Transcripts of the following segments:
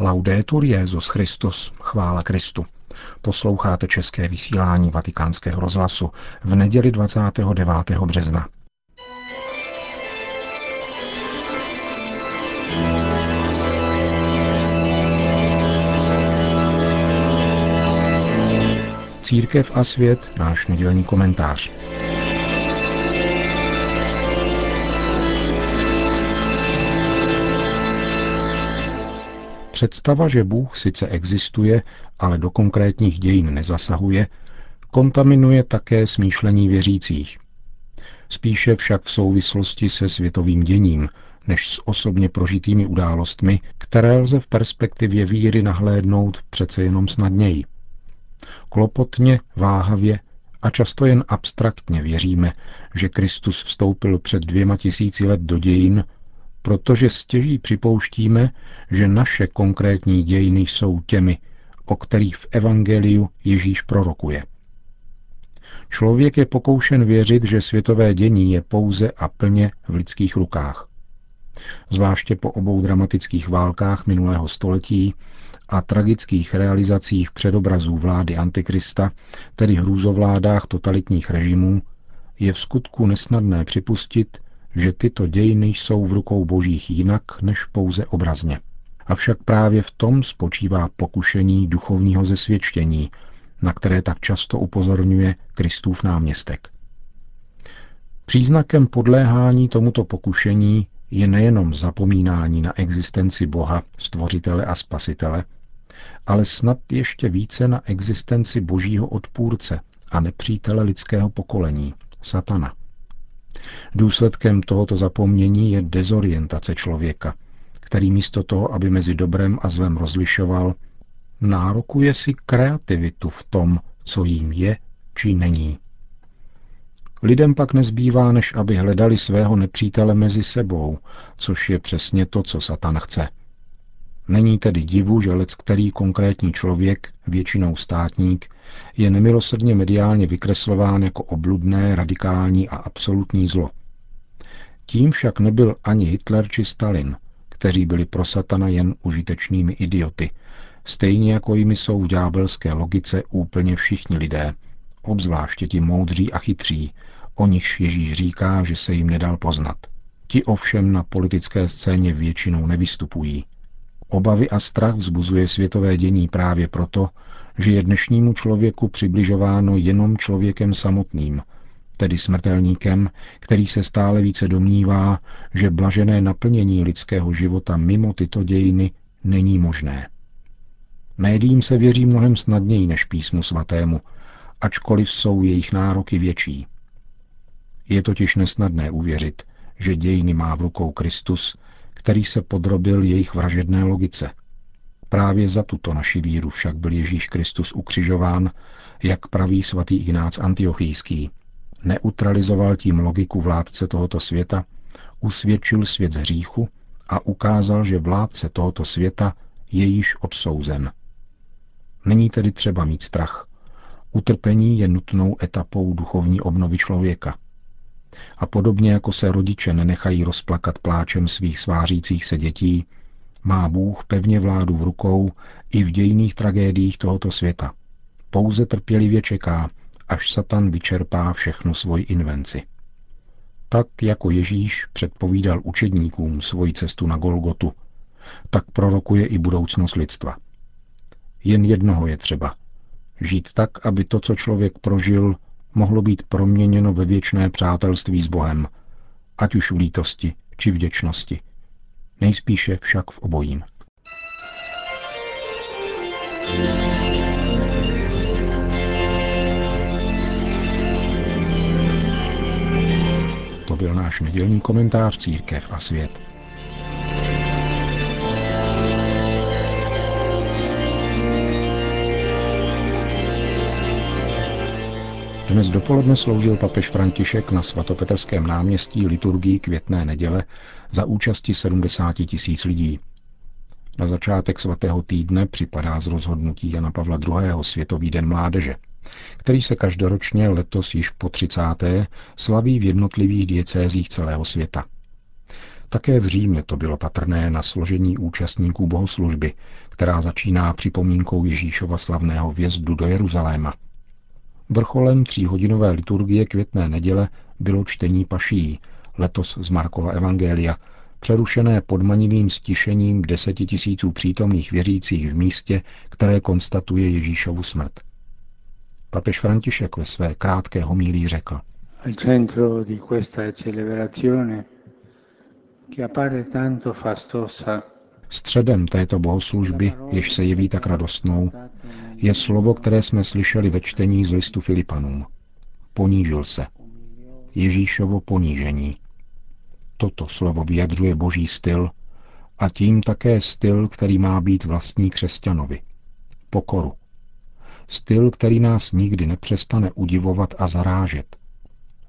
Laudetur Jezus Christus, chvála Kristu. Posloucháte české vysílání Vatikánského rozhlasu v neděli 29. března. Církev a svět, náš nedělní komentář. Představa, že Bůh sice existuje, ale do konkrétních dějin nezasahuje, kontaminuje také smýšlení věřících. Spíše však v souvislosti se světovým děním, než s osobně prožitými událostmi, které lze v perspektivě víry nahlédnout přece jenom snadněji. Klopotně, váhavě a často jen abstraktně věříme, že Kristus vstoupil před dvěma tisíci let do dějin protože stěží připouštíme, že naše konkrétní dějiny jsou těmi, o kterých v Evangeliu Ježíš prorokuje. Člověk je pokoušen věřit, že světové dění je pouze a plně v lidských rukách. Zvláště po obou dramatických válkách minulého století a tragických realizacích předobrazů vlády Antikrista, tedy hrůzovládách totalitních režimů, je v skutku nesnadné připustit, že tyto dějiny jsou v rukou božích jinak než pouze obrazně. Avšak právě v tom spočívá pokušení duchovního zesvědčení, na které tak často upozorňuje Kristův náměstek. Příznakem podléhání tomuto pokušení je nejenom zapomínání na existenci Boha, stvořitele a spasitele, ale snad ještě více na existenci božího odpůrce a nepřítele lidského pokolení, satana. Důsledkem tohoto zapomnění je dezorientace člověka, který místo toho, aby mezi dobrem a zlem rozlišoval, nárokuje si kreativitu v tom, co jim je či není. Lidem pak nezbývá, než aby hledali svého nepřítele mezi sebou, což je přesně to, co Satan chce. Není tedy divu, že lec který konkrétní člověk, většinou státník, je nemilosrdně mediálně vykreslován jako obludné, radikální a absolutní zlo. Tím však nebyl ani Hitler či Stalin, kteří byli pro satana jen užitečnými idioty, stejně jako jimi jsou v ďábelské logice úplně všichni lidé, obzvláště ti moudří a chytří, o nichž Ježíš říká, že se jim nedal poznat. Ti ovšem na politické scéně většinou nevystupují. Obavy a strach vzbuzuje světové dění právě proto, že je dnešnímu člověku přibližováno jenom člověkem samotným, tedy smrtelníkem, který se stále více domnívá, že blažené naplnění lidského života mimo tyto dějiny není možné. Médiím se věří mnohem snadněji než písmu svatému, ačkoliv jsou jejich nároky větší. Je totiž nesnadné uvěřit, že dějiny má v rukou Kristus, který se podrobil jejich vražedné logice – Právě za tuto naši víru však byl Ježíš Kristus ukřižován, jak praví svatý Ignác Antiochijský. Neutralizoval tím logiku vládce tohoto světa, usvědčil svět z hříchu a ukázal, že vládce tohoto světa je již odsouzen. Není tedy třeba mít strach. Utrpení je nutnou etapou duchovní obnovy člověka. A podobně jako se rodiče nenechají rozplakat pláčem svých svářících se dětí, má Bůh pevně vládu v rukou i v dějných tragédiích tohoto světa. Pouze trpělivě čeká, až Satan vyčerpá všechnu svoji invenci. Tak jako Ježíš předpovídal učedníkům svoji cestu na Golgotu, tak prorokuje i budoucnost lidstva. Jen jednoho je třeba. Žít tak, aby to, co člověk prožil, mohlo být proměněno ve věčné přátelství s Bohem, ať už v lítosti či vděčnosti – nejspíše však v obojím. To byl náš nedělní komentář Církev a svět. Dnes dopoledne sloužil papež František na svatopetrském náměstí liturgii květné neděle za účasti 70 tisíc lidí. Na začátek svatého týdne připadá z rozhodnutí Jana Pavla II. Světový den mládeže, který se každoročně letos již po 30. slaví v jednotlivých diecézích celého světa. Také v Římě to bylo patrné na složení účastníků bohoslužby, která začíná připomínkou Ježíšova slavného vjezdu do Jeruzaléma. Vrcholem tříhodinové liturgie květné neděle bylo čtení paší, letos z Markova Evangelia, přerušené podmanivým stišením deseti tisíců přítomných věřících v místě, které konstatuje Ježíšovu smrt. Papež František ve své krátké homílí řekl. Al centro di questa celebrazione Středem této bohoslužby, jež se jeví tak radostnou, je slovo, které jsme slyšeli ve čtení z listu Filipanům. Ponížil se. Ježíšovo ponížení. Toto slovo vyjadřuje boží styl a tím také styl, který má být vlastní křesťanovi. Pokoru. Styl, který nás nikdy nepřestane udivovat a zarážet.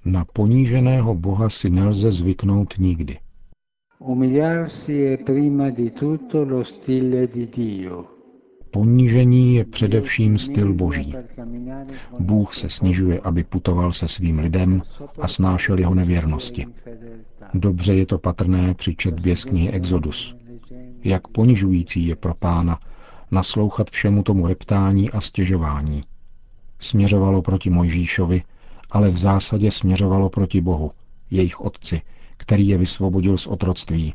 Na poníženého Boha si nelze zvyknout nikdy. Umiliarsi è prima di tutto lo stile di Dio. Ponížení je především styl boží. Bůh se snižuje, aby putoval se svým lidem a snášel jeho nevěrnosti. Dobře je to patrné při četbě z knihy Exodus. Jak ponižující je pro pána naslouchat všemu tomu reptání a stěžování. Směřovalo proti Mojžíšovi, ale v zásadě směřovalo proti Bohu, jejich otci, který je vysvobodil z otroctví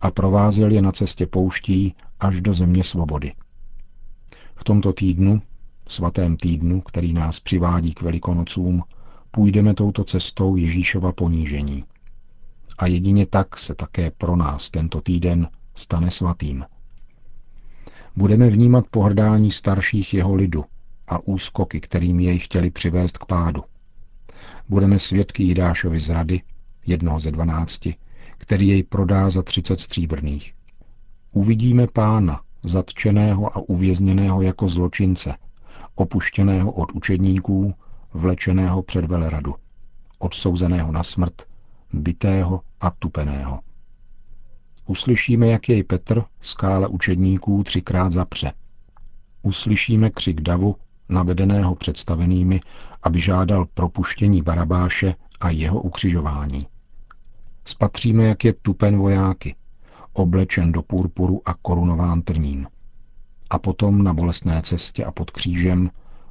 a provázel je na cestě pouští až do země svobody. V tomto týdnu, svatém týdnu, který nás přivádí k velikonocům, půjdeme touto cestou Ježíšova ponížení. A jedině tak se také pro nás tento týden stane svatým. Budeme vnímat pohrdání starších jeho lidu a úskoky, kterým jej chtěli přivést k pádu. Budeme svědky Jidášovi zrady jednoho ze dvanácti, který jej prodá za třicet stříbrných. Uvidíme pána, zatčeného a uvězněného jako zločince, opuštěného od učedníků, vlečeného před veleradu, odsouzeného na smrt, bitého a tupeného. Uslyšíme, jak jej Petr, skála učedníků, třikrát zapře. Uslyšíme křik davu, navedeného představenými, aby žádal propuštění Barabáše a jeho ukřižování. Spatříme, jak je tupen vojáky, oblečen do purpuru a korunován trním. A potom na bolestné cestě a pod křížem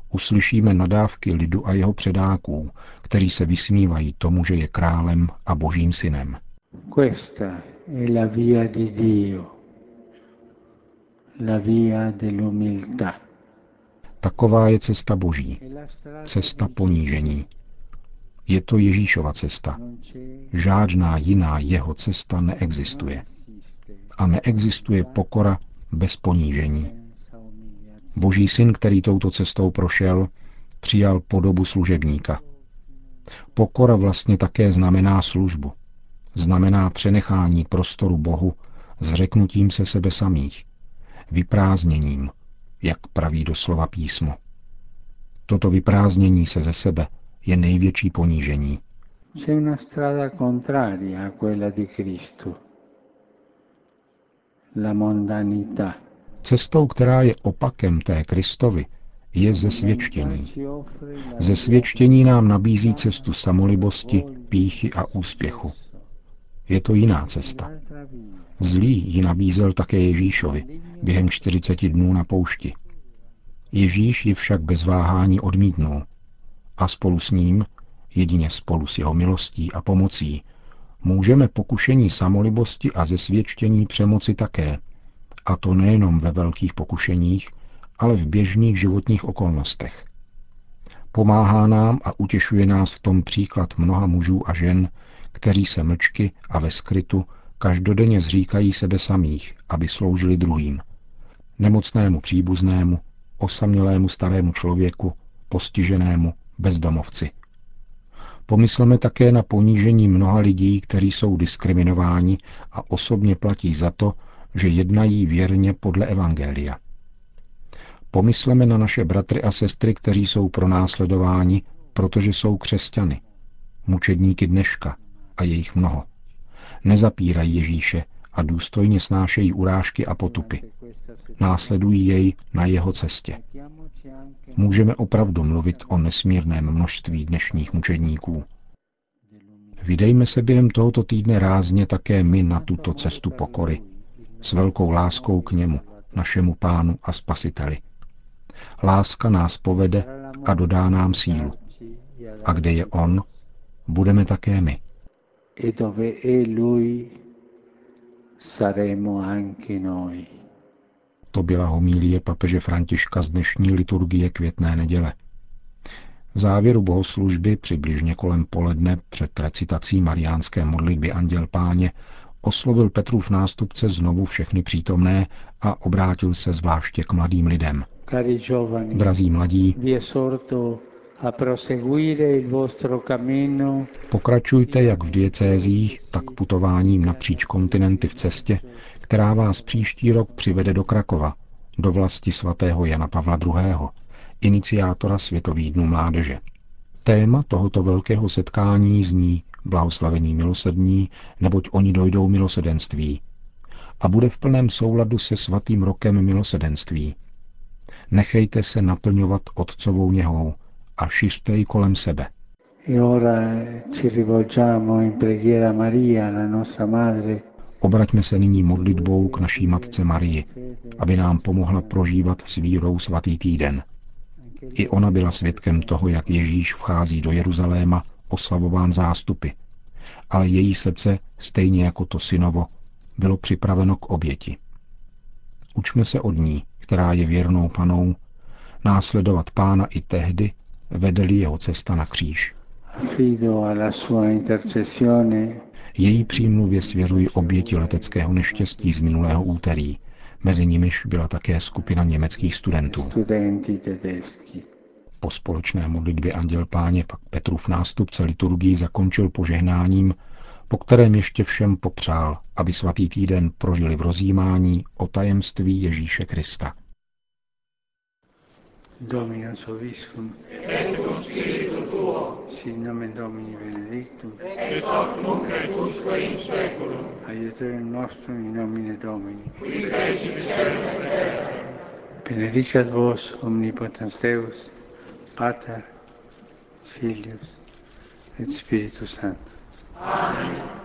uslyšíme nadávky lidu a jeho předáků, kteří se vysmívají tomu, že je králem a božím synem. Questa è la via di Dio, la via dell'umiltà. Taková je cesta boží, cesta ponížení, je to Ježíšova cesta. Žádná jiná jeho cesta neexistuje. A neexistuje pokora bez ponížení. Boží syn, který touto cestou prošel, přijal podobu služebníka. Pokora vlastně také znamená službu. Znamená přenechání prostoru Bohu zřeknutím se sebe samých, vyprázdněním, jak praví doslova písmo. Toto vyprázdnění se ze sebe je největší ponížení. Cestou, která je opakem té Kristovi, je zesvědčení. Zesvědčení nám nabízí cestu samolibosti, píchy a úspěchu. Je to jiná cesta. Zlý ji nabízel také Ježíšovi během 40 dnů na poušti. Ježíš ji však bez váhání odmítnul a spolu s ním, jedině spolu s jeho milostí a pomocí, můžeme pokušení samolibosti a zesvědčení přemoci také, a to nejenom ve velkých pokušeních, ale v běžných životních okolnostech. Pomáhá nám a utěšuje nás v tom příklad mnoha mužů a žen, kteří se mlčky a ve skrytu každodenně zříkají sebe samých, aby sloužili druhým. Nemocnému příbuznému, osamělému starému člověku, postiženému, bezdomovci. Pomysleme také na ponížení mnoha lidí, kteří jsou diskriminováni a osobně platí za to, že jednají věrně podle Evangelia. Pomysleme na naše bratry a sestry, kteří jsou pronásledováni, protože jsou křesťany, mučedníky dneška a jejich mnoho. Nezapírají Ježíše a důstojně snášejí urážky a potupy. Následují jej na jeho cestě můžeme opravdu mluvit o nesmírném množství dnešních mučedníků. Vydejme se během tohoto týdne rázně také my na tuto cestu pokory, s velkou láskou k němu, našemu pánu a spasiteli. Láska nás povede a dodá nám sílu. A kde je on, budeme také my. E dove è lui, saremo anche noi. To byla homílie papeže Františka z dnešní liturgie květné neděle. V závěru bohoslužby přibližně kolem poledne před recitací mariánské modlitby Anděl Páně oslovil Petrův nástupce znovu všechny přítomné a obrátil se zvláště k mladým lidem. Drazí mladí, pokračujte jak v diecézích, tak putováním napříč kontinenty v cestě, která vás příští rok přivede do Krakova, do vlasti svatého Jana Pavla II., iniciátora Světových dnů mládeže. Téma tohoto velkého setkání zní blahoslavení milosrdní, neboť oni dojdou milosedenství. A bude v plném souladu se svatým rokem milosedenství. Nechejte se naplňovat otcovou něhou a šiřte ji kolem sebe. Obraťme se nyní modlitbou k naší Matce Marii, aby nám pomohla prožívat s vírou svatý týden. I ona byla svědkem toho, jak Ježíš vchází do Jeruzaléma oslavován zástupy, ale její srdce, stejně jako to synovo, bylo připraveno k oběti. Učme se od ní, která je věrnou panou, následovat pána i tehdy, vedeli jeho cesta na kříž. Její přímluvě svěřují oběti leteckého neštěstí z minulého úterý. Mezi nimiž byla také skupina německých studentů. Po společné modlitbě Anděl Páně pak Petrův nástupce liturgii zakončil požehnáním, po kterém ještě všem popřál, aby svatý týden prožili v rozjímání o tajemství Ježíše Krista. Dominus Obiscum, et cum spiritu tuo, sin nomen Domini benedictum, ex hoc nunc et usque in seculum, aiuterium nostrum in nomine Domini, qui feci cielo terra. Benedicat vos omnipotens Deus, Pater, Filius et Spiritus Sanctus. Amen.